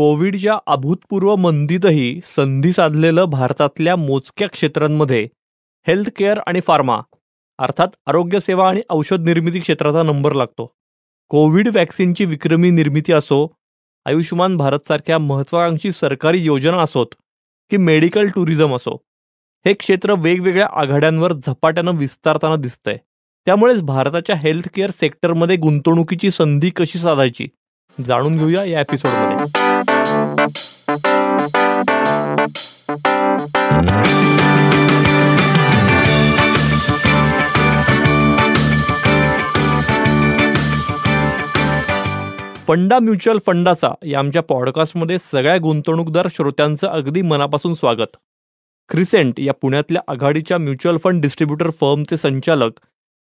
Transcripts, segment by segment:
कोविडच्या अभूतपूर्व मंदीतही संधी साधलेलं भारतातल्या मोजक्या क्षेत्रांमध्ये हेल्थ केअर आणि फार्मा अर्थात आरोग्यसेवा आणि औषध निर्मिती क्षेत्राचा नंबर लागतो. कोविड वॅक्सिनची विक्रमी निर्मिती असो आयुष्यमान भारतसारख्या महत्वाकांक्षी सरकारी योजना असोत की मेडिकल टुरिझम असो हे क्षेत्र वेगवेगळ्या आघाड्यांवर झपाट्यानं विस्तारताना दिसतंय. त्यामुळेच भारताच्या हेल्थ केअर सेक्टरमध्ये गुंतवणुकीची संधी कशी साधायची? जाणून घेऊया या एपिसोडमध्ये फंडा म्युच्युअल फंडाचा या आमच्या पॉडकास्टमध्ये सगळ्या गुंतवणूकदार श्रोत्यांचं अगदी मनापासून स्वागत. क्रिसेंट या पुण्यातल्या आघाडीच्या म्युच्युअल फंड डिस्ट्रीब्युटर फर्मचे संचालक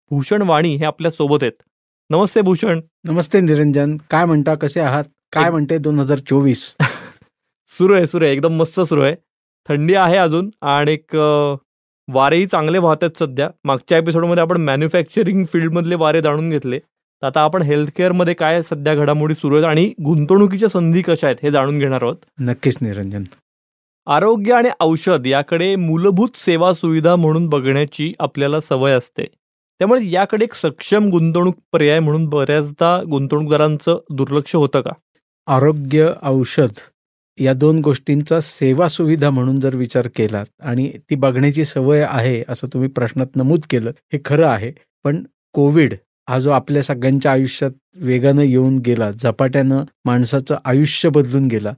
भूषण वाणी हे आपल्यासोबत आहेत. नमस्ते भूषण. नमस्ते निरंजन. काय म्हणता कसे आहात? काय म्हणते दोन हजार चोवीस? सुरू आहे सुरू आहे. एकदम मस्त सुरू आहे. थंडी आहे अजून आणि एक वारेही चांगले वाहत आहेत सध्या. मागच्या एपिसोडमध्ये आपण मॅन्युफॅक्चरिंग फील्डमधले वारे जाणून घेतले. तर आता आपण हेल्थ केअरमध्ये काय सध्या घडामोडी सुरू आहेत आणि गुंतवणुकीच्या संधी कशा आहेत हे जाणून घेणार आहोत. नक्कीच निरंजन. आरोग्य आणि औषध याकडे मूलभूत सेवा सुविधा म्हणून बघण्याची आपल्याला सवय असते. त्यामुळे याकडे एक सक्षम गुंतवणूक पर्याय म्हणून बऱ्याचदा गुंतवणूकदारांचं दुर्लक्ष होतं का? आरोग्य औषध या दोन गोष्टींचा सेवा सुविधा म्हणून जर विचार केलात आणि ती बघण्याची सवय आहे असं तुम्ही प्रश्नात नमूद केलं हे खरं आहे. पण कोविड हा जो आपल्या सगळ्यांच्या आयुष्यात वेगानं येऊन गेला झपाट्यानं माणसाचं आयुष्य बदलून गेला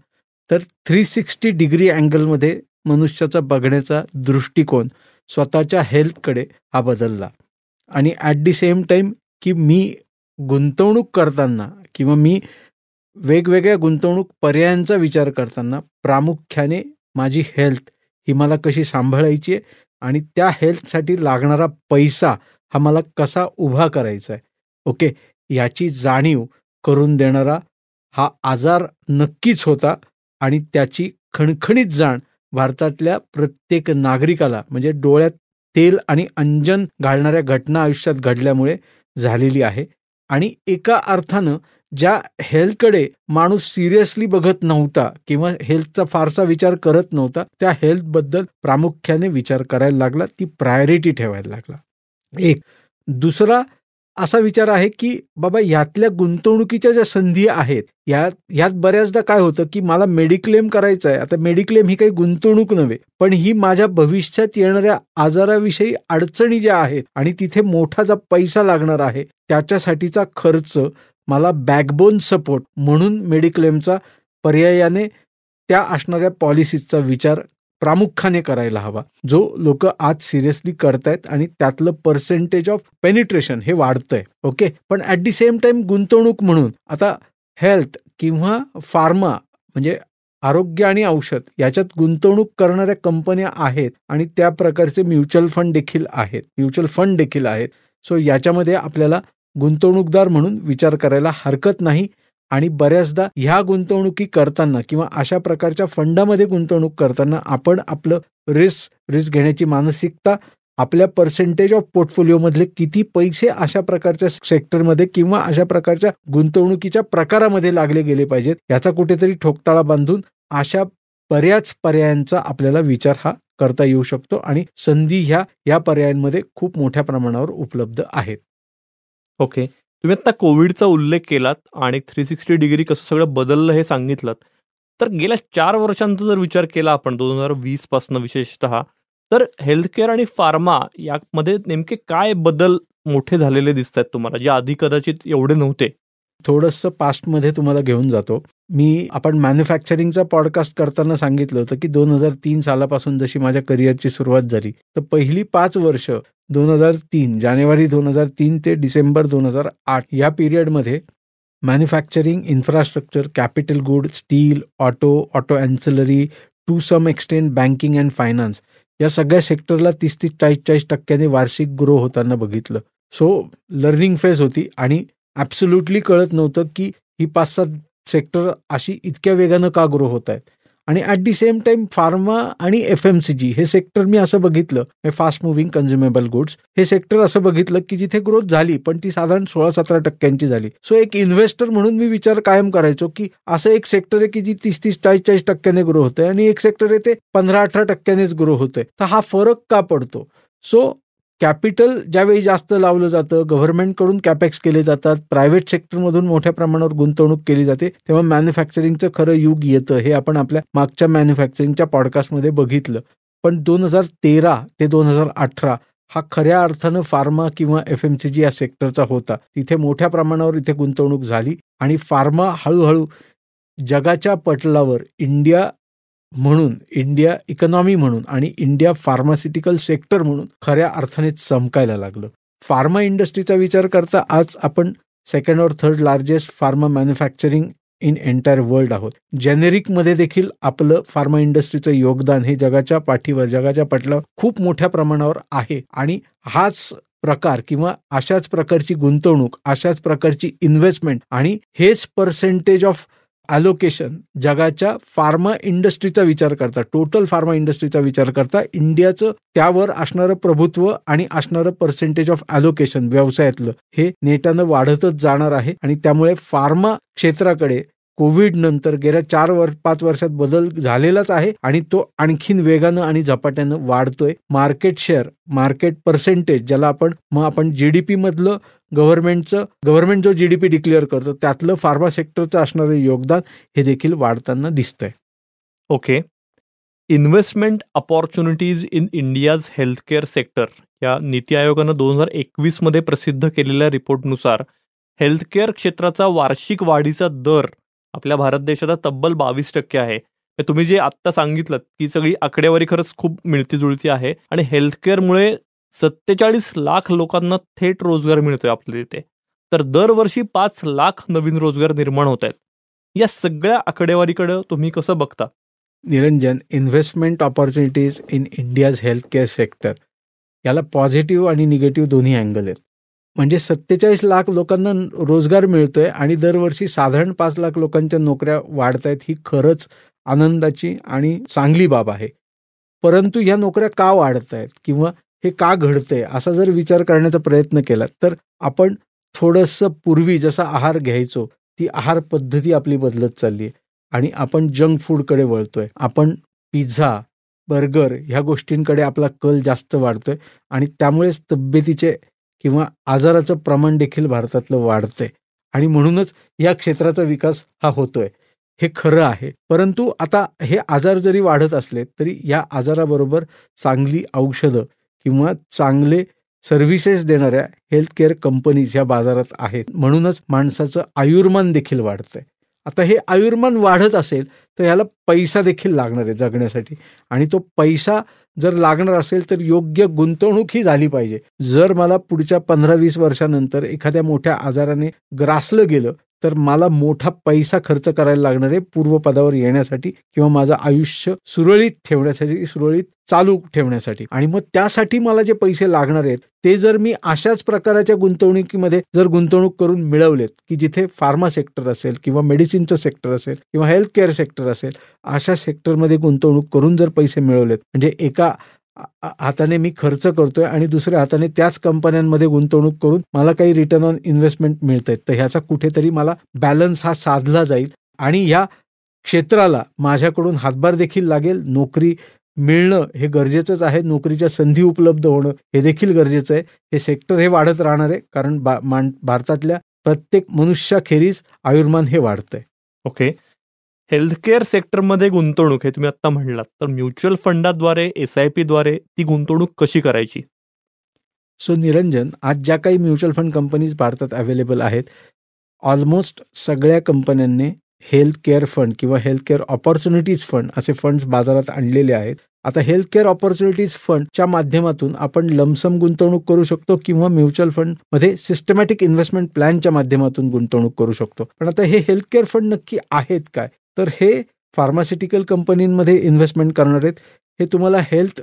तर थ्री सिक्स्टी डिग्री अँगलमध्ये मनुष्याचा बघण्याचा दृष्टिकोन स्वतःच्या हेल्थकडे हा बदलला. आणि ॲट दी सेम टाईम की मी गुंतवणूक करताना किंवा मी वेगवेगळ्या गुंतवणूक पर्यायांचा विचार करताना प्रामुख्याने माझी हेल्थ ही मला कशी सांभाळायची आहे आणि त्या हेल्थसाठी लागणारा पैसा हा मला कसा उभा करायचा आहे. ओके याची जाणीव करून देणारा हा आजार नक्कीच होता आणि त्याची खणखणीत जाण भारतातल्या प्रत्येक नागरिकाला म्हणजे डोळ्यात तेल आणि अंजन घालणाऱ्या घटना आयुष्यात घडल्यामुळे झालेली आहे. आणि एका अर्थानं ज्या हेल्थकडे माणूस सिरियसली बघत नव्हता किंवा हेल्थचा फारसा विचार करत नव्हता त्या हेल्थबद्दल प्रामुख्याने विचार करायला लागला ती प्रायोरिटी ठेवायला लागला. एक. दुसरा असा विचार आहे की बाबा यातल्या गुंतवणुकीच्या ज्या संधी आहेत यात यात बऱ्याचदा काय होतं की मला मेडिक्लेम करायचं आहे. आता मेडिक्लेम ही काही गुंतवणूक नव्हे पण ही माझ्या भविष्यात येणाऱ्या आजाराविषयी अडचणी ज्या आहेत आणि तिथे मोठा जो पैसा लागणार आहे त्याच्यासाठीचा खर्च मला बॅकबोन सपोर्ट म्हणून मेडिक्लेमचा पर्यायाने त्या असणाऱ्या पॉलिसीचा विचार प्रामुख्याने करायला हवा. जो लोक आज सिरियसली करतायत आणि त्यातलं पर्सेंटेज ऑफ पेनिट्रेशन हे वाढतंय. ओके पण ॲट दी सेम टाइम गुंतवणूक म्हणून आता हेल्थ किंवा फार्मा म्हणजे आरोग्य आणि औषध याच्यात गुंतवणूक करणाऱ्या कंपन्या आहेत आणि त्या प्रकारचे म्युच्युअल फंड देखील आहेत. म्युच्युअल फंड देखील आहेत. सो याच्यामध्ये आपल्याला गुंतवणूकदार म्हणून विचार करायला हरकत नाही. आणि बऱ्याचदा ह्या गुंतवणुकी करताना किंवा अशा प्रकारच्या फंडामध्ये गुंतवणूक करताना आपण आपलं रिस्क रिस्क घेण्याची मानसिकता आपल्या पर्सेंटेज ऑफ पोर्टफोलिओमधले किती पैसे अशा प्रकारच्या सेक्टरमध्ये किंवा अशा प्रकारच्या गुंतवणुकीच्या प्रकारामध्ये लागले गेले पाहिजेत याचा कुठेतरी ठोकताळा बांधून अशा बऱ्याच पर्यायांचा आपल्याला विचार हा करता येऊ शकतो आणि संधी ह्या या पर्यायांमध्ये खूप मोठ्या प्रमाणावर उपलब्ध आहेत. ओके तुम्ही आता कोविडचा उल्लेख केलात आणि थ्री सिक्स्टी डिग्री कसं सगळं बदललं हे सांगितलं तर गेल्या चार वर्षांचा जर विचार केला आपण दोन हजार वीसपासून विशेषतः तर हेल्थकेअर आणि फार्मा यामध्ये नेमके काय बदल मोठे झालेले दिसत आहेत तुम्हाला जे आधी कदाचित एवढे नव्हते? थोडंसं पास्टमध्ये तुम्हाला घेऊन जातो. मी आपण मॅन्युफॅक्चरिंगचा पॉडकास्ट करताना सांगितलं होतं की दोन हजार तीन सालापासून जशी माझ्या करिअरची सुरुवात झाली तर पहिली पाच वर्ष दोन हजार तीन जानेवारी दोन हजार तीन ते डिसेंबर दोन हजार आठ या पिरियडमध्ये manufacturing infrastructure capital good steel auto auto ancillary to some extent banking and finance या सगळ्या सेक्टरला तीस तीस चाळीस चाळीस टक्क्याने वार्षिक ग्रो होताना बघितलं. सो लर्निंग फेज होती आणि ॲब्सोल्युटली कळत नव्हतं की ही पाच सात सेक्टर अशी इतक्या वेगानं का ग्रो होत आहेत. आणि at the same time pharma आणि एफ एम सी जी हे सेक्टर मी असं बघितलं हे फास्ट मुव्हिंग कन्झ्युमेबल गुड्स हे सेक्टर असं बघितलं की जिथे ग्रोथ झाली पण ती साधारण सोळा सतरा टक्क्यांची झाली. सो एक इन्व्हेस्टर म्हणून मी विचार कायम करायचो की असं एक सेक्टर आहे की जी तीस तीस चाळीस चाळीस टक्क्याने ग्रो होतंय आणि एक सेक्टर आहे ते पंधरा अठरा टक्क्यानेच ग्रो होतंय. तर हा फरक का पडतो? सो कॅपिटल ज्यावेळी जास्त लावलं जातं गव्हर्नमेंटकडून कॅपेक्स केले जातात प्रायव्हेट सेक्टरमधून मोठ्या प्रमाणावर गुंतवणूक केली जाते तेव्हा मॅन्युफॅक्चरिंगचं खरं युग येतं हे आपण आपल्या मागच्या मॅन्युफॅक्चरिंगच्या पॉडकास्टमध्ये बघितलं. पण दोन हजार तेरा ते दोन हजार अठरा हा खऱ्या अर्थानं फार्मा किंवा एफ एम सी जी या सेक्टरचा होता. तिथे मोठ्या प्रमाणावर इथे गुंतवणूक झाली आणि फार्मा हळूहळू जगाच्या पटलावर इंडिया म्हणून इंडिया इकॉनॉमी म्हणून आणि इंडिया फार्मास्युटिकल सेक्टर म्हणून खऱ्या अर्थाने चमकायला लागलं. फार्मा इंडस्ट्रीचा विचार करता आज आपण सेकंड और third largest pharma manufacturing in entire world आहोत. जेनेरिकमध्ये देखील आपलं फार्मा इंडस्ट्रीचं योगदान हे जगाच्या पाठीवर जगाच्या पटलावर खूप मोठ्या प्रमाणावर आहे. आणि हाच प्रकार किंवा अशाच प्रकारची गुंतवणूक अशाच प्रकारची इन्व्हेस्टमेंट आणि हेच पर्सेंटेज ऑफ ॲलोकेशन जगाच्या फार्मा इंडस्ट्रीचा विचार करता टोटल फार्मा इंडस्ट्रीचा विचार करता इंडियाचं त्यावर असणारं प्रभुत्व आणि असणारं पर्सेंटेज ऑफ ॲलोकेशन व्यवसायातलं हे नेटानं वाढतच जाणार आहे. आणि त्यामुळे फार्मा क्षेत्राकडे कोविड नंतर गेल्या चार वर्ष पाच वर्षात बदल झालेलाच आहे आणि तो आणखीन वेगानं आणि झपाट्यानं वाढतोय. मार्केट शेअर मार्केट पर्सेंटेज ज्याला आपण मग आपण जीडीपी मधलं गव्हर्नमेंटचं गव्हर्नमेंट जो जीडीपी डिक्लेअर करतो त्यातलं फार्मा सेक्टरचं असणारं योगदान हे देखील वाढताना दिसतंय. Okay investment opportunities in India's healthcare sector या नीती आयोगानं दोन हजार एकवीसमध्ये प्रसिद्ध केलेल्या रिपोर्टनुसार हेल्थकेअर क्षेत्राचा वार्षिक वाढीचा दर आपल्या भारत देशाचा तब्बल बावीस टक्के आहे. तुम्ही जे आत्ता सांगितलं ती सगळी आकडेवारी खरंच खूप मिळती जुळती आहे आणि हेल्थकेअरमुळे सत्तेचाळीस लाख लोकांना थेट रोजगार मिळतोय आपल्या तिथे. तर दरवर्षी पाच लाख नवीन रोजगार निर्माण होत आहेत. या सगळ्या आकडेवारीकडे तुम्ही कसं बघता? Niranjan investment opportunities in India's health care sector याला पॉझिटिव्ह आणि निगेटिव्ह दोन्ही अँगल आहेत. म्हणजे सत्तेचाळीस लाख लोकांना रोजगार मिळतोय आणि दरवर्षी साधारण पाच लाख लोकांच्या नोकऱ्या वाढत आहेत ही खरंच आनंदाची आणि चांगली बाब आहे. परंतु ह्या नोकऱ्या का वाढत आहेत किंवा हे का घडतंय असा जर विचार करण्याचा प्रयत्न केला तर आपण थोडंसं पूर्वी जसा आहार घ्यायचो ती आहार पद्धती आपली बदलत चालली आहे आणि आपण जंक फूडकडे वळतोय. आपण पिझ्झा बर्गर ह्या गोष्टींकडे आपला कल जास्त वाढतोय आणि त्यामुळेच तब्येतीचे किंवा आजाराचं प्रमाण देखील भारतातलं वाढतंय. आणि म्हणूनच या क्षेत्राचा विकास हा होतोय. हे खरं आहे. परंतु आता हे आजार जरी वाढत असले तरी या आजाराबरोबर चांगली औषधं किंवा चांगले सर्व्हिसेस देणाऱ्या हेल्थ केअर कंपनीज ह्या बाजारात आहेत. म्हणूनच माणसाचं आयुर्मान देखील वाढतंय. आता हे आयुर्मान वाढत असेल तर याला पैसा देखील लागणार आहे जगण्यासाठी. आणि तो पैसा जर लागणार असेल तर योग्य गुंतवणूक ही झाली पाहिजे. जर मला पुढच्या पंधरा वीस वर्षानंतर एखाद्या मोठ्या आजाराने ग्रासलं गेलं तर मला मोठा पैसा खर्च करायला लागणार आहे पूर्वपदावर येण्यासाठी किंवा माझं आयुष्य सुरळीत ठेवण्यासाठी सुरळीत चालू ठेवण्यासाठी. आणि मग त्यासाठी मला जे पैसे लागणार आहेत ते जर मी अशाच प्रकारच्या गुंतवणुकीमध्ये जर गुंतवणूक करून मिळवलेत की जिथे फार्मा सेक्टर असेल किंवा मेडिसिनचं सेक्टर असेल किंवा हेल्थ केअर सेक्टर असेल अशा सेक्टरमध्ये गुंतवणूक करून जर पैसे मिळवलेत म्हणजे एका हाताने मी खर्च करतोय आणि दुसऱ्या हाताने त्याच कंपन्यांमध्ये गुंतवणूक करून मला काही रिटर्न ऑन इन्व्हेस्टमेंट मिळत आहेत तर ह्याचा कुठेतरी मला बॅलन्स हा साधला जाईल आणि ह्या क्षेत्राला माझ्याकडून हातभार देखील लागेल. नोकरी मिळणं हे गरजेचंच आहे. नोकरीच्या संधी उपलब्ध होणं हे देखील गरजेचं आहे. हे सेक्टर हे वाढत राहणार आहे कारण बा भारतातल्या प्रत्येक मनुष्याखेरीज आयुर्मान हे वाढतंय. ओके हेल्थकेअर सेक्टरमध्ये गुंतवणूक हे तुम्ही आता म्हणलात. तर म्युच्युअल फंडाद्वारे एस आय पीद्वारे ती गुंतवणूक कशी करायची? सो निरंजन आज ज्या काही म्युच्युअल फंड कंपनीज भारतात अवेलेबल आहेत ऑलमोस्ट सगळ्या कंपन्यांनी हेल्थ केअर फंड किंवा हेल्थ केअर ऑपॉर्च्युनिटीज फंड असे फंड्स बाजारात आणलेले आहेत. आता हेल्थ केअर ऑपॉर्च्युनिटीज फंडच्या माध्यमातून आपण लमसम गुंतवणूक करू शकतो किंवा म्युच्युअल फंडमध्ये सिस्टमॅटिक इन्व्हेस्टमेंट प्लॅनच्या माध्यमातून गुंतवणूक करू शकतो. पण आता हे हेल्थ केअर फंड नक्की आहेत काय? तर हे फार्मास्युटिकल कंपनींमध्ये इन्व्हेस्टमेंट करणार आहेत. हे तुम्हाला हेल्थ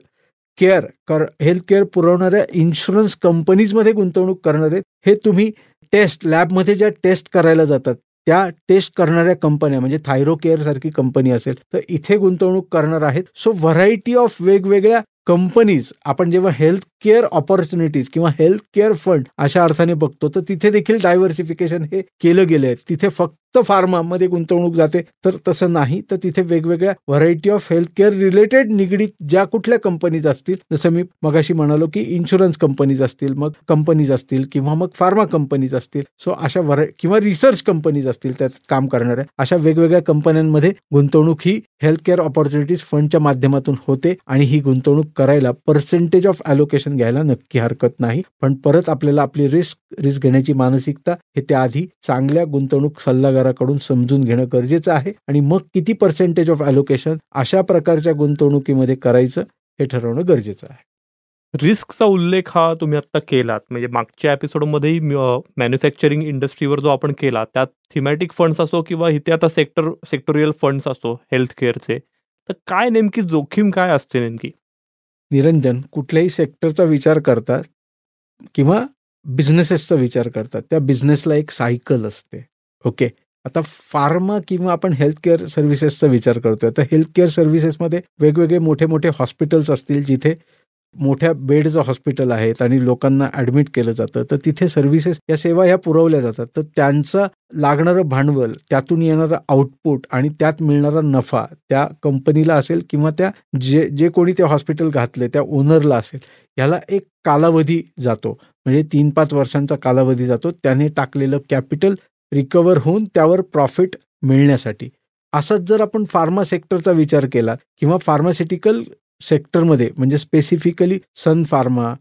केअर कर हेल्थ केअर पुरवणाऱ्या इन्शुरन्स कंपनीजमध्ये गुंतवणूक करणार आहेत. हे तुम्ही टेस्ट लॅबमध्ये ज्या टेस्ट करायला जातात त्या टेस्ट करणाऱ्या कंपन्या म्हणजे थायरोकेअर सारखी कंपनी असेल तर इथे गुंतवणूक करणार आहेत. सो व्हरायटी ऑफ वेगवेगळ्या कंपनीज आपण जेव्हा हेल्थ केअर ऑपॉर्च्युनिटीज किंवा हेल्थ केअर फंड अशा अर्थाने बघतो तर तिथे देखील डायव्हर्सिफिकेशन हे केलं गेलं आहे तिथे फक्त फार्मामध्ये गुंतवणूक जाते. तर तसं नाही. तर तिथे वेगवेगळ्या variety of health care related निगडीत ज्या कुठल्या कंपनीज असतील जसं मी मगाशी म्हणालो की इन्शुरन्स कंपनीज असतील मग कंपनीज असतील किंवा मग फार्मा कंपनीज असतील. सो अशा व्हराय किंवा रिसर्च कंपनीज असतील त्यात काम करणाऱ्या अशा वेगवेगळ्या कंपन्यांमध्ये गुंतवणूक ही हेल्थ केअर ऑपॉर्च्युनिटीज फंडच्या माध्यमातून होते आणि ही गुंतवणूक करायला पर्सेंटेज ऑफ ॲलोकेशन घ्यायला नक्की हरकत नाही. पण परत आपल्याला आपली रिस्क रिस्क घेण्याची मानसिकता हे त्याआधी चांगल्या गुंतवणूक सल्लागाराकडून समजून घेणं गरजेचं आहे आणि मग किती पर्सेंटेज ऑफ ॲलोकेशन अशा प्रकारच्या गुंतवणुकीमध्ये करायचं हे ठरवणं गरजेचं आहे. रिस्कचा उल्लेख हा तुम्ही आता केलात. म्हणजे मागच्या एपिसोडमध्येही मॅन्युफॅक्चरिंग इंडस्ट्रीवर जो आपण केला त्यात थिमॅटिक फंड्स असो किंवा इथे आता सेक्टर सेक्टोरियल फंड्स असो हेल्थ केअरचे तर काय नेमकी जोखीम काय असते नेमकी? निरंजन कुठल्याही सेक्टरचा विचार करतात किंवा बिझनेसेसचा विचार करतात त्या बिझनेसला एक सायकल असते. ओके आता फार्मा किंवा आपण हेल्थ केअर सर्व्हिसेसचा विचार करतोय. तर हेल्थ केअर सर्व्हिसेसमध्ये वेगवेगळे मोठे मोठे हॉस्पिटल्स असतील जिथे मोठ्या बेडचं हॉस्पिटल आहेत आणि लोकांना ॲडमिट केलं जातं. तर तिथे सर्व्हिसेस या सेवा ह्या पुरवल्या जातात. तर त्यांचं लागणारं भांडवल त्यातून येणारं आउटपुट आणि त्यात मिळणारा नफा त्या कंपनीला असेल किंवा त्या जे जे कोणी ते हॉस्पिटल घातले त्या ओनरला असेल ह्याला एक कालावधी जातो. म्हणजे तीन पाच वर्षांचा कालावधी जातो. त्याने टाकलेलं कॅपिटल रिकवर होऊन त्यावर प्रॉफिट मिळण्यासाठी. असाच जर आपण फार्मा सेक्टरचा विचार केला किंवा फार्मास्युटिकल सेक्टरमध्ये म्हणजे specifically Sun Pharma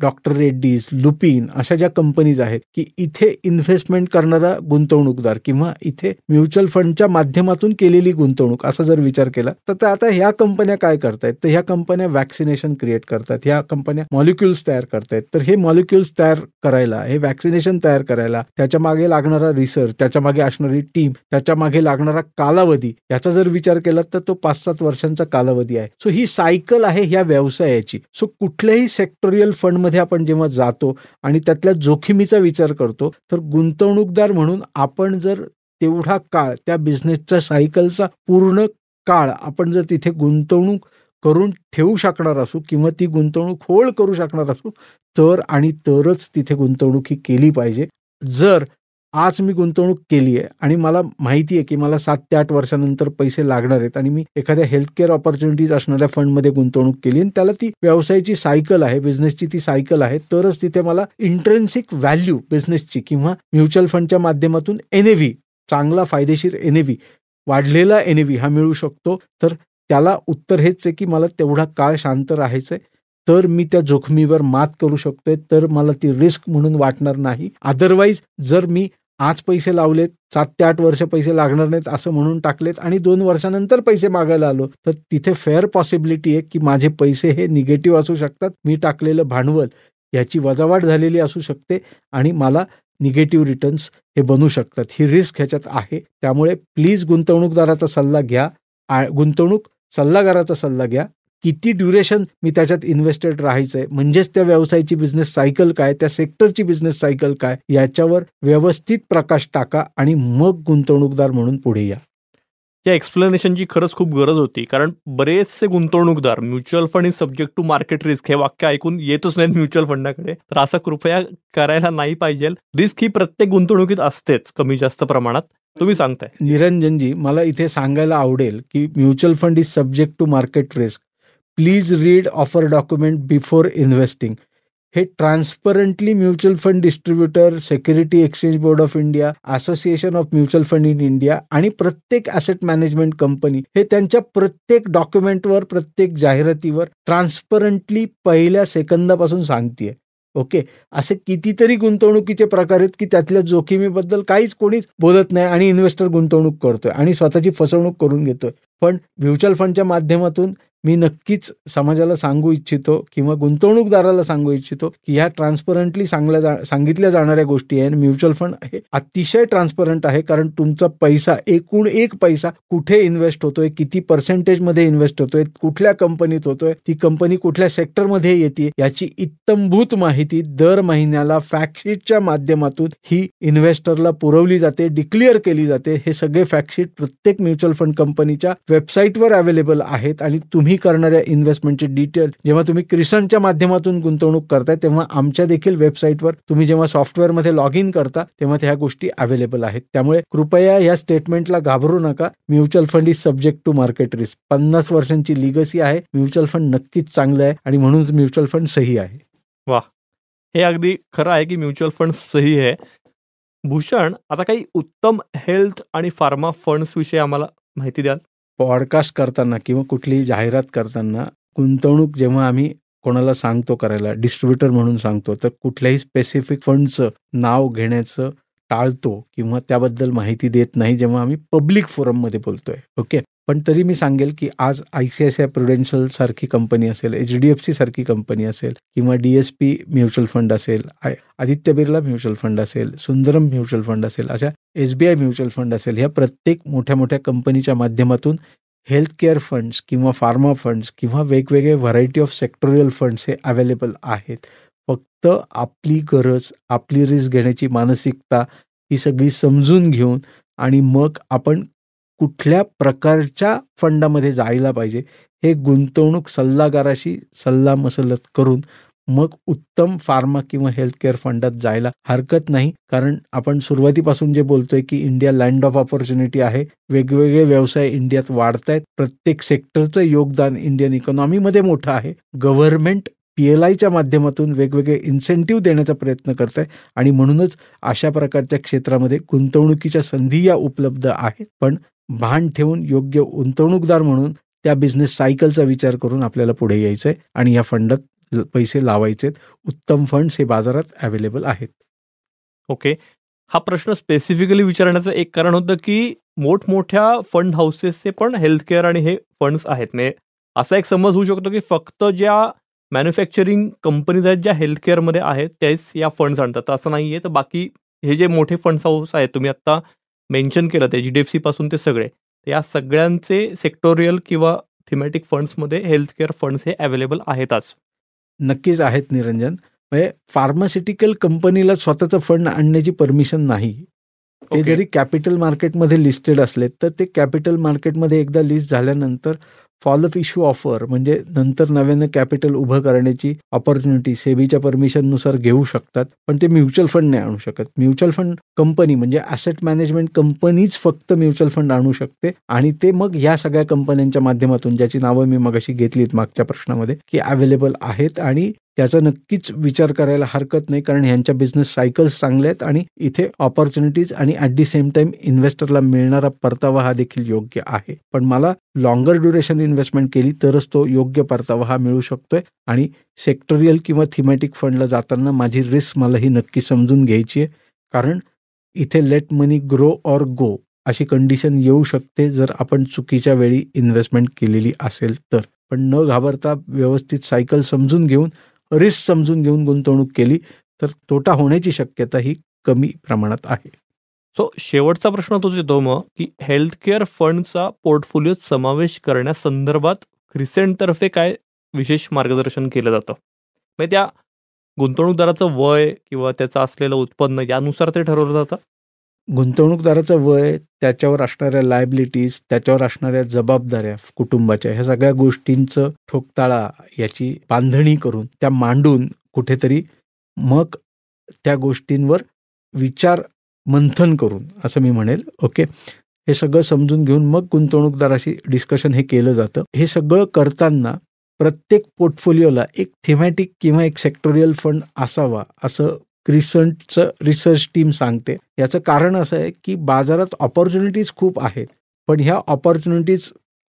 doctor Reddy's Lupin अशा ज्या कंपनीज आहेत की इथे इन्व्हेस्टमेंट करणारा गुंतवणूकदार किंवा इथे म्युच्युअल फंडच्या माध्यमातून केलेली गुंतवणूक असा जर विचार केला तर आता ह्या कंपन्या काय करतायत? तर ह्या कंपन्या वॅक्सिनेशन क्रिएट करतात ह्या कंपन्या मॉलिक्युल्स तयार करतायत. तर हे मॉलिक्युल्स तयार करायला हे वॅक्सिनेशन तयार करायला त्याच्यामागे लागणारा रिसर्च त्याच्यामागे असणारी टीम त्याच्यामागे लागणारा कालावधी याचा जर विचार केला तर तो पाच सात वर्षांचा कालावधी आहे. सो ही सायकल आहे ह्या व्यवसायाची. सो कुठल्याही सेक्टोरियल फंड मध्ये आपण जेव्हा जातो आणि त्यातल्या जोखमीचा विचार करतो तर गुंतवणूकदार म्हणून आपण जर तेवढा काळ त्या बिझनेसचा सायकलचा पूर्ण काळ आपण जर तिथे गुंतवणूक करून ठेवू शकणार असू किंवा ती गुंतवणूक होळ करू शकणार असू तर आणि तरच तिथे गुंतवणूक ही केली पाहिजे. जर आज मी गुंतवणूक केली आहे आणि मला माहिती आहे की मला सात ते आठ वर्षानंतर पैसे लागणार आहेत आणि मी एखाद्या हेल्थ केअर ऑपॉर्च्युनिटीज असणाऱ्या फंडमध्ये गुंतवणूक केली आणि त्याला ती व्यवसायाची सायकल आहे बिझनेसची ती सायकल आहे तरच तिथे मला इंट्रेन्सिक व्हॅल्यू बिझनेसची किंवा म्युच्युअल फंडच्या माध्यमातून एनएव्ही चांगला फायदेशीर एनएव्ही वाढलेला एनएव्ही हा मिळू शकतो. तर त्याला उत्तर हेच आहे की मला तेवढा काळ शांत राहायचंय. तर मी त्या जोखमीवर मात करू शकतोय. तर मला ती रिस्क म्हणून वाटणार नाही. अदरवाईज जर मी आज पैसे लावलेत सात ते आठ वर्ष पैसे लागणार नाहीत असं म्हणून टाकलेत आणि दोन वर्षानंतर पैसे मागायला आलो. तर तिथे फेअर पॉसिबिलिटी आहे की माझे पैसे हे निगेटिव्ह असू शकतात. मी टाकलेलं भांडवल याची वजावाट झालेली असू शकते आणि मला निगेटिव्ह रिटर्न्स हे बनू शकतात. ही रिस्क ह्याच्यात आहे. त्यामुळे प्लीज गुंतवणूकदाराचा सल्ला घ्या. गुंतवणूक सल्लागाराचा सल्ला घ्या. किती ड्युरेशन मी त्याच्यात इन्व्हेस्टेड राहायचंय? म्हणजेच त्या व्यवसायाची बिझनेस सायकल काय? त्या सेक्टरची बिझनेस सायकल काय? याच्यावर व्यवस्थित प्रकाश टाका आणि मग गुंतवणूकदार म्हणून पुढे या. या एक्सप्लेनेशनची खरंच खूप गरज होती. कारण बरेचसे गुंतवणूकदार mutual fund is subject to market risk हे वाक्य ऐकून येतच नाहीत म्युच्युअल फंडाकडे तर असं कृपया करायला नाही पाहिजे. रिस्क ही प्रत्येक गुंतवणुकीत असतेच कमी जास्त प्रमाणात. तुम्ही सांगताय. निरंजनजी मला इथे सांगायला आवडेल की mutual fund is subject to market risk please read offer document before investing हे transparently mutual fund distributor security exchange board of India association of mutual fund in India आणि प्रत्येक ॲसेट मॅनेजमेंट कंपनी हे त्यांच्या प्रत्येक डॉक्युमेंटवर प्रत्येक जाहिरातीवर transparently पहिल्या सेकंदापासून सांगते ओके असे कितीतरी गुंतवणुकीचे प्रकार आहेत की त्यातल्या जोखमीबद्दल काहीच कोणीच बोलत नाही आणि इन्व्हेस्टर गुंतवणूक करतोय आणि स्वतःची फसवणूक करून घेतोय. पण म्युच्युअल फंडच्या माध्यमातून मी नक्कीच समाजाला सांगू इच्छितो किंवा गुंतवणूकदाराला सांगू इच्छितो की ह्या ट्रान्सपरंटली सांगल्या जा सांगितल्या जाणाऱ्या गोष्टी आहे म्युच्युअल फंड हे अतिशय ट्रान्सपरंट आहे कारण तुमचा पैसा एकूण एक पैसा कुठे इन्व्हेस्ट होतोय किती पर्सेंटेजमध्ये इन्व्हेस्ट होतोय कुठल्या कंपनीत होतोय ती कंपनी कुठल्या सेक्टरमध्ये येते याची इत्तमभूत माहिती दर महिन्याला फॅक्टशीटच्या माध्यमातून ही इन्व्हेस्टरला पुरवली जाते डिक्लेअर केली जाते. हे सगळे फॅक्टशीट प्रत्येक म्युच्युअल फंड कंपनीच्या वेबसाईटवर अवेलेबल आहेत आणि तुम्ही करणाऱ्या इन्व्हेस्टमेंटचे डिटेल जेव्हा तुम्ही क्रिसनच्या माध्यमातून गुंतवणूक करताय तेव्हा आमच्या देखील वेबसाईटवर तुम्ही जेव्हा सॉफ्टवेअरमध्ये लॉग इन करता तेव्हा त्या गोष्टी अवेलेबल आहेत. त्यामुळे कृपया या स्टेटमेंटला घाबरू नका. Mutual fund is subject to market risk पन्नास वर्षांची लिगसी आहे. म्युच्युअल फंड नक्कीच चांगलं आहे आणि म्हणून म्युच्युअल फंड सही आहे. वा हे अगदी खरं आहे की म्युच्युअल फंड सही आहे. भूषण आता काही उत्तम हेल्थ आणि फार्मा फंड्स विषयी आम्हाला माहिती द्याल? पॉडकास्ट करताना किंवा कुठलीही जाहिरात करताना गुंतवणूक जेव्हा आम्ही कोणाला सांगतो करायला डिस्ट्रीब्युटर म्हणून सांगतो तर कुठल्याही स्पेसिफिक फंडचं नाव घेण्याचं टाळतो किंवा त्याबद्दल माहिती देत नाही जेव्हा आम्ही पब्लिक फोरममध्ये बोलतोय. ओके पण तरी मी सांगेल की आज I C I C I Prudential सारखी कंपनी असेल एच डी एफ सी सारखी कंपनी असेल किंवा D S P mutual fund असेल आय आदित्य बिर्ला म्युच्युअल फंड असेल सुंदरम म्युच्युअल फंड असेल अशा S B I mutual fund असेल ह्या प्रत्येक मोठ्या मोठ्या कंपनीच्या माध्यमातून हेल्थ केअर फंड्स किंवा फार्मा फंड्स किंवा वेगवेगळे व्हरायटी ऑफ सेक्टोरियल फंड्स हे अवेलेबल आहेत. फक्त आपली गरज आपली रिस्क घेण्याची मानसिकता ही सगळी समजून घेऊन आणि मग आपण कुठल्या प्रकारच्या फंडामध्ये जायला पाहिजे हे गुंतवणूक सल्लागाराशी सल्लामसलत करून मग उत्तम फार्मा किंवा हेल्थकेअर फंडात जायला हरकत नाही. कारण आपण सुरुवातीपासून जे बोलतोय की इंडिया लँड ऑफ ऑपॉर्च्युनिटी आहे वेगवेगळे व्यवसाय इंडियात वाढत आहेत प्रत्येक सेक्टरचं योगदान इंडियन इकॉनॉमीमध्ये मोठं आहे. गव्हर्नमेंट पी एल आयच्या माध्यमातून वेगवेगळे इन्सेंटिव्ह देण्याचा प्रयत्न करत आहे आणि म्हणूनच अशा प्रकारच्या क्षेत्रामध्ये गुंतवणुकीच्या संधी या उपलब्ध आहेत. पण भान ठेवून योग्य गुंतवणूकदार म्हणून त्या बिझनेस सायकलचा विचार करून आपल्याला पुढे यायचं आहे आणि या फंडात पैसे लावायचेत. उत्तम फंड्स हे बाजारात अवेलेबल आहेत. ओके हा प्रश्न स्पेसिफिकली विचारण्याचं एक कारण होतं की मोठमोठ्या फंड हाऊसेसचे पण हेल्थ केअर आणि हे फंड्स आहेत. म्हणजे असा एक समज होऊ शकतो की फक्त ज्या मॅन्युफॅक्चरिंग कंपनीज आहेत ज्या हेल्थ केअरमध्ये आहेत तेच या फंड्स आणतात. असं नाही आहे तर बाकी हे जे मोठे फंड्स हाऊस आहेत तुम्ही आत्ता मेन्शन केलं ते एच डी एफ सीपासून ते सगळे. या सगळ्यांचे सेक्टोरियल किंवा थिमॅटिक फंड्समध्ये हेल्थ केअर फंड्स हे अवेलेबल आहेतच. नक्कीच आहेत निरंजन. म्हणजे फार्मास्युटिकल कंपनीला स्वतःचं फंड आणण्याची परमिशन नाही. ते Okay. जरी कॅपिटल मार्केटमध्ये लिस्टेड असले तर ते कॅपिटल मार्केटमध्ये एकदा लिस्ट झाल्यानंतर फॉलोअप इश्यू ऑफर म्हणजे नंतर नव्यानं कॅपिटल उभं करण्याची ऑपॉर्च्युनिटी सेबीच्या परमिशननुसार घेऊ शकतात पण ते म्युच्युअल फंड नाही आणू शकत. म्युच्युअल फंड कंपनी म्हणजे ॲसेट मॅनेजमेंट कंपनीच फक्त म्युच्युअल फंड आणू शकते. आणि ते मग या सगळ्या कंपन्यांच्या माध्यमातून ज्याची नावं मी मगाशी घेतलीत मागच्या प्रश्नामध्ये की अवेलेबल आहेत आणि त्याचा नक्कीच विचार करायला हरकत नाही कारण ह्यांच्या बिझनेस सायकल्स चांगल्या आहेत आणि इथे ऑपॉर्च्युनिटीज आणि ॲट दी सेम टाइम इन्व्हेस्टरला मिळणारा परतावा हा देखील योग्य आहे. पण मला लॉंगर ड्युरेशन इन्व्हेस्टमेंट केली तरच तो योग्य परतावा हा मिळू शकतोय आणि सेक्टोरियल किंवा थिमॅटिक फंडला जाताना माझी रिस्क मला ही नक्की समजून घ्यायची आहे. कारण इथे let money grow or go अशी कंडिशन येऊ शकते जर आपण चुकीच्या वेळी इन्व्हेस्टमेंट केलेली असेल तर. पण न घाबरता व्यवस्थित सायकल समजून घेऊन रिस्क समजून घेऊन गुंतवणूक केली तर तोटा होण्याची शक्यता ही कमी प्रमाणात आहे. सो शेवटचा प्रश्न तोच येतो मग की हेल्थ केअर फंडचा पोर्टफोलिओत समावेश करण्यासंदर्भात क्रिसेंटतर्फे काय विशेष मार्गदर्शन केलं जातं? म्हणजे त्या गुंतवणूकदाराचं वय किंवा त्याचं असलेलं उत्पन्न यानुसार ते ठरवलं जातं? गुंतवणूकदाराचं वय त्याच्यावर असणाऱ्या लायबिलिटीज त्याच्यावर असणाऱ्या जबाबदाऱ्या कुटुंबाच्या ह्या सगळ्या गोष्टींचं ठोकताळा याची बांधणी करून त्या मांडून कुठेतरी मग त्या गोष्टींवर विचार मंथन करून असं मी म्हणेल. ओके? हे सगळं समजून घेऊन मग गुंतवणूकदाराशी डिस्कशन हे केलं जातं. हे सगळं करताना प्रत्येक पोर्टफोलिओला एक थेमॅटिक किंवा एक सेक्टोरियल फंड असावा असं रिसंटचं रिसर्च टीम सांगते. याचं कारण असं आहे की बाजारात ऑपॉर्च्युनिटीज खूप आहेत. पण ह्या ऑपॉर्च्युनिटीज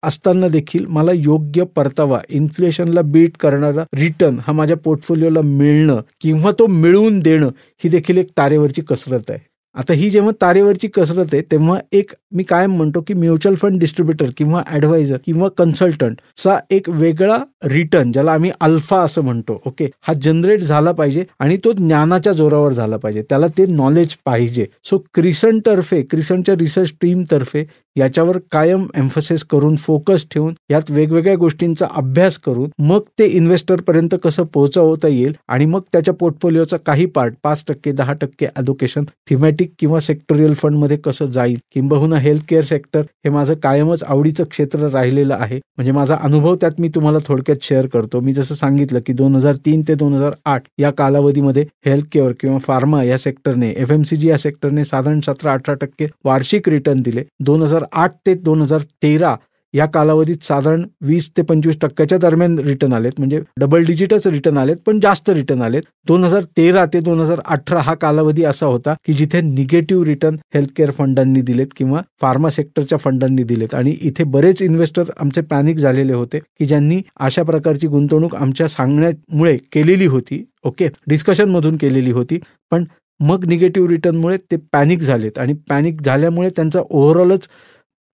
असताना देखील मला योग्य परतावा इन्फ्लेशनला बीट करणारा रिटर्न हा माझ्या पोर्टफोलिओला मिळणं किंवा तो मिळवून देणं ही देखील एक तारेवरची कसरत आहे. आता ही जेव्हा तारेवरची कसरत आहे तेव्हा एक मी कायम म्हणतो की म्युच्युअल फंड डिस्ट्रीब्युटर किंवा ऍडवायझर किंवा कन्सल्टंट चा एक वेगळा रिटर्न ज्याला आम्ही अल्फा असं म्हणतो ओके? हा जनरेट झाला पाहिजे आणि तो ज्ञानाच्या जोरावर झाला पाहिजे. त्याला ते नॉलेज पाहिजे. सो क्रिसन तर्फे क्रिसनच्या रिसर्च टीम तर्फे याच्यावर कायम एम्फोसिस करून फोकस ठेवून यात वेगवेगळ्या गोष्टींचा अभ्यास करून मग ते इन्व्हेस्टर पर्यंत कसं पोहोचवता येईल आणि मग त्याच्या पोर्टफोलिओचा काही पार्ट पाच टक्के दहा टक्के अलोकेशन थिमॅटिक किंवा सेक्टोरियल फंडमध्ये कसं जाईल किंबहुना हेल्थकेअर सेक्टर हे माझं कायमच आवडीचं क्षेत्र राहिलेलं आहे. म्हणजे माझा अनुभव त्यात मी तुम्हाला थोडक्यात शेअर करतो. मी जसं सांगितलं की दोन हजार तीन ते दोन हजार आठ या कालावधीमध्ये हेल्थ केअर किंवा फार्मा या सेक्टरने एफ एम सी जी या सेक्टरने साधारण सतरा अठरा टक्के वार्षिक रिटर्न दिले. दोन हजार आठ ते दोन हजार तेरा या कालावधीत साधारण वीस ते पंचवीस टक्क्याच्या दरम्यान रिटर्न आलेत. म्हणजे डबल डिजिटच रिटर्न आलेत पण जास्त रिटर्न आलेत. दोन हजार तेरा ते दोन हजार अठरा हा कालावधी असा होता की जिथे निगेटिव्ह रिटर्न हेल्थ केअर फंडांनी दिलेत किंवा फार्मा सेक्टरच्या फंडांनी दिलेत. आणि इथे बरेच इन्व्हेस्टर आमचे पॅनिक झालेले होते की ज्यांनी अशा प्रकारची गुंतवणूक आमच्या सांगण्यामुळे केलेली होती. ओके डिस्कशन मधून केलेली होती. पण मग निगेटिव्ह रिटर्नमुळे ते पॅनिक झालेत. आणि पॅनिक झाल्यामुळे त्यांचा ओव्हरऑलच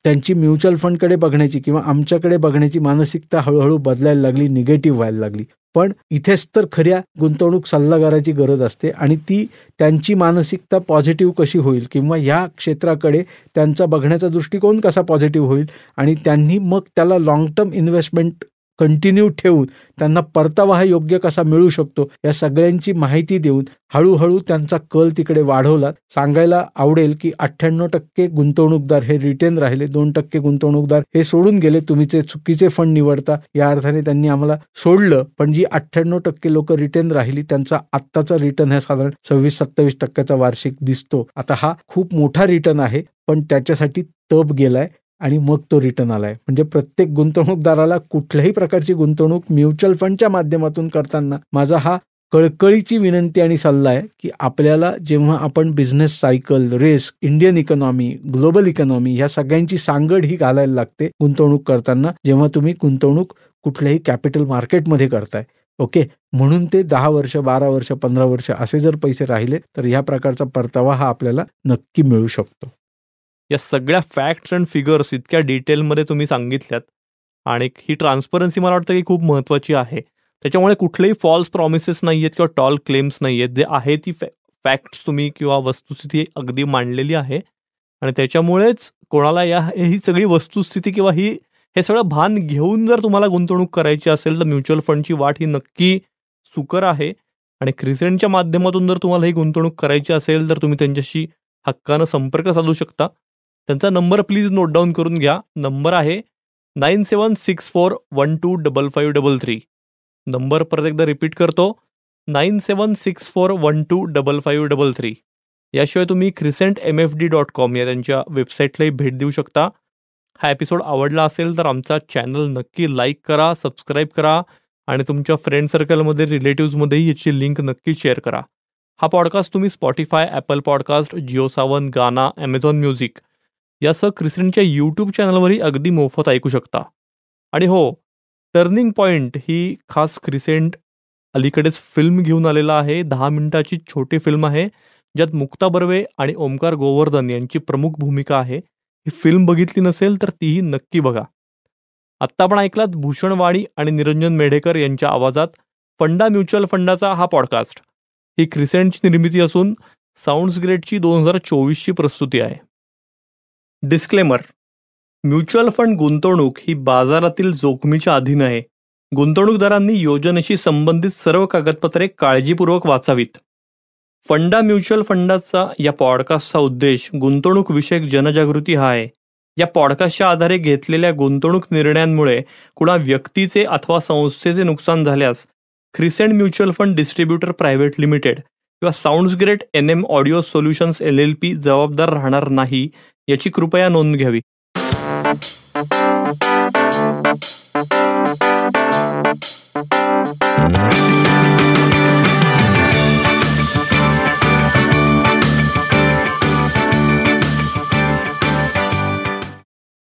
त्यांची म्युच्युअल फंडकडे बघण्याची किंवा आमच्याकडे बघण्याची मानसिकता हळूहळू बदलायला लागली निगेटिव्ह व्हायला लागली. पण इथेच तर खऱ्या गुंतवणूक सल्लागाराची गरज असते आणि ती त्यांची मानसिकता पॉझिटिव्ह कशी होईल किंवा या क्षेत्राकडे त्यांचा बघण्याचा दृष्टिकोन कसा पॉझिटिव्ह होईल आणि त्यांनी मग त्याला लॉंग टर्म इन्व्हेस्टमेंट कंटिन्यू ठेवून त्यांना परतावा हा योग्य कसा मिळू शकतो या सगळ्यांची माहिती देऊन हळूहळू त्यांचा कल तिकडे वाढवला. सांगायला आवडेल की अठ्ठ्याण्णव टक्के गुंतवणूकदार हे रिटेन राहिले दोन टक्के गुंतवणूकदार हे सोडून गेले तुम्हीचे चुकीचे फंड निवडता. या अर्थाने त्यांनी आम्हाला सोडलं पण जी अठ्ठ्याण्णव टक्के लोक रिटर्न राहिली त्यांचा आत्ताचा रिटर्न हा साधारण सव्वीस सत्तावीस टक्क्याचा वार्षिक दिसतो. आता हा खूप मोठा रिटर्न आहे पण त्याच्यासाठी तप गेलाय. आणि मग तो रिटर्न आलाय. म्हणजे प्रत्येक गुंतवणूकदाराला कुठल्याही प्रकारची गुंतवणूक म्युच्युअल फंडच्या माध्यमातून करताना माझा हा कळकळीची विनंती आणि सल्ला आहे की आपल्याला जेव्हा आपण business cycle risk Indian economy global economy ह्या सगळ्यांची सांगड ही घालायला लागते गुंतवणूक करताना. जेव्हा तुम्ही गुंतवणूक कुठल्याही कॅपिटल मार्केटमध्ये करताय ओके म्हणून ते दहा वर्ष बारा वर्ष पंधरा वर्ष असे जर पैसे राहिले तर ह्या प्रकारचा परतावा हा आपल्याला नक्की मिळू शकतो. या सगळ्या फॅक्ट्स अँड फिगर्स इतक्या डिटेलमध्ये तुम्ही सांगितल्यात. आणि ही ट्रान्सपरन्सी मला वाटतं की खूप महत्त्वाची आहे. त्याच्यामुळे कुठलेही फॉल्स प्रॉमिसेस नाही आहेत किंवा टॉल क्लेम्स नाही आहेत जे आहे ती फॅ फॅक्ट्स तुम्ही किंवा वस्तुस्थिती अगदी मांडलेली आहे. आणि त्याच्यामुळेच कोणाला या ही सगळी वस्तुस्थिती किंवा ही हे सगळं भान घेऊन जर तुम्हाला गुंतवणूक करायची असेल तर म्युच्युअल फंडची वाट ही नक्की सुकर आहे. आणि क्रिसेंटच्या माध्यमातून जर तुम्हाला ही गुंतवणूक करायची असेल तर तुम्ही त्यांच्याशी हक्कानं संपर्क साधू शकता. त्यांचा नंबर प्लीज नोट डाऊन करून घ्या. नंबर आहे nine seven six four one two double five double three. Number परत एकदा रिपीट करतो. Nine seven six four one two double five double three. याशिवाय तुम्ही crescent M F D dot com या त्यांच्या वेबसाईटलाही भेट देऊ शकता. हा एपिसोड आवडला असेल तर आमचा चॅनल नक्की लाईक करा सबस्क्राईब करा आणि तुमच्या फ्रेंड सर्कलमध्ये रिलेटिव्समध्येही याची लिंक नक्की शेअर करा. हा पॉडकास्ट तुम्ही Spotify Apple podcast Jio Saavn Gaana Amazon music यासह क्रिसेंटच्या यूट्यूब चॅनलवरही अगदी मोफत ऐकू शकता. आणि हो टर्निंग पॉईंट ही खास क्रिसेंट अलीकडेच फिल्म घेऊन आलेला आहे. दहा मिनिटाची छोटी फिल्म आहे ज्यात मुक्ता बर्वे आणि ओमकार गोवर्धन यांची प्रमुख भूमिका आहे. ही फिल्म बघितली नसेल तर तीही नक्की बघा. आत्ता आपण ऐकलात भूषण वाणी आणि निरंजन मेढेकर यांच्या आवाजात फंडा म्युच्युअल फंडाचा हा पॉडकास्ट ही क्रिसेंटची निर्मिती असून साऊंड्स ग्रेडची दोन हजार चोवीसची प्रस्तुती आहे. डिस्क्लेमर म्युच्युअल फंड गुंतवणूक ही बाजारातील जोखमीच्या अधीन आहे. गुंतवणूकदारांनी योजनेशी संबंधित सर्व कागदपत्रे काळजीपूर्वक वाचावीत. फंडा म्युच्युअल फंडाचा या पॉडकास्टचा उद्देश गुंतवणूक विषयक जनजागृती हा आहे. या पॉडकास्टच्या आधारे घेतलेल्या गुंतवणूक निर्णयांमुळे कुणा व्यक्तीचे अथवा संस्थेचे नुकसान झाल्यास crescent mutual fund distributor private limited किंवा sounds great N M audio solutions L L P जबाबदार राहणार नाही याची कृपया नोंद घ्यावी.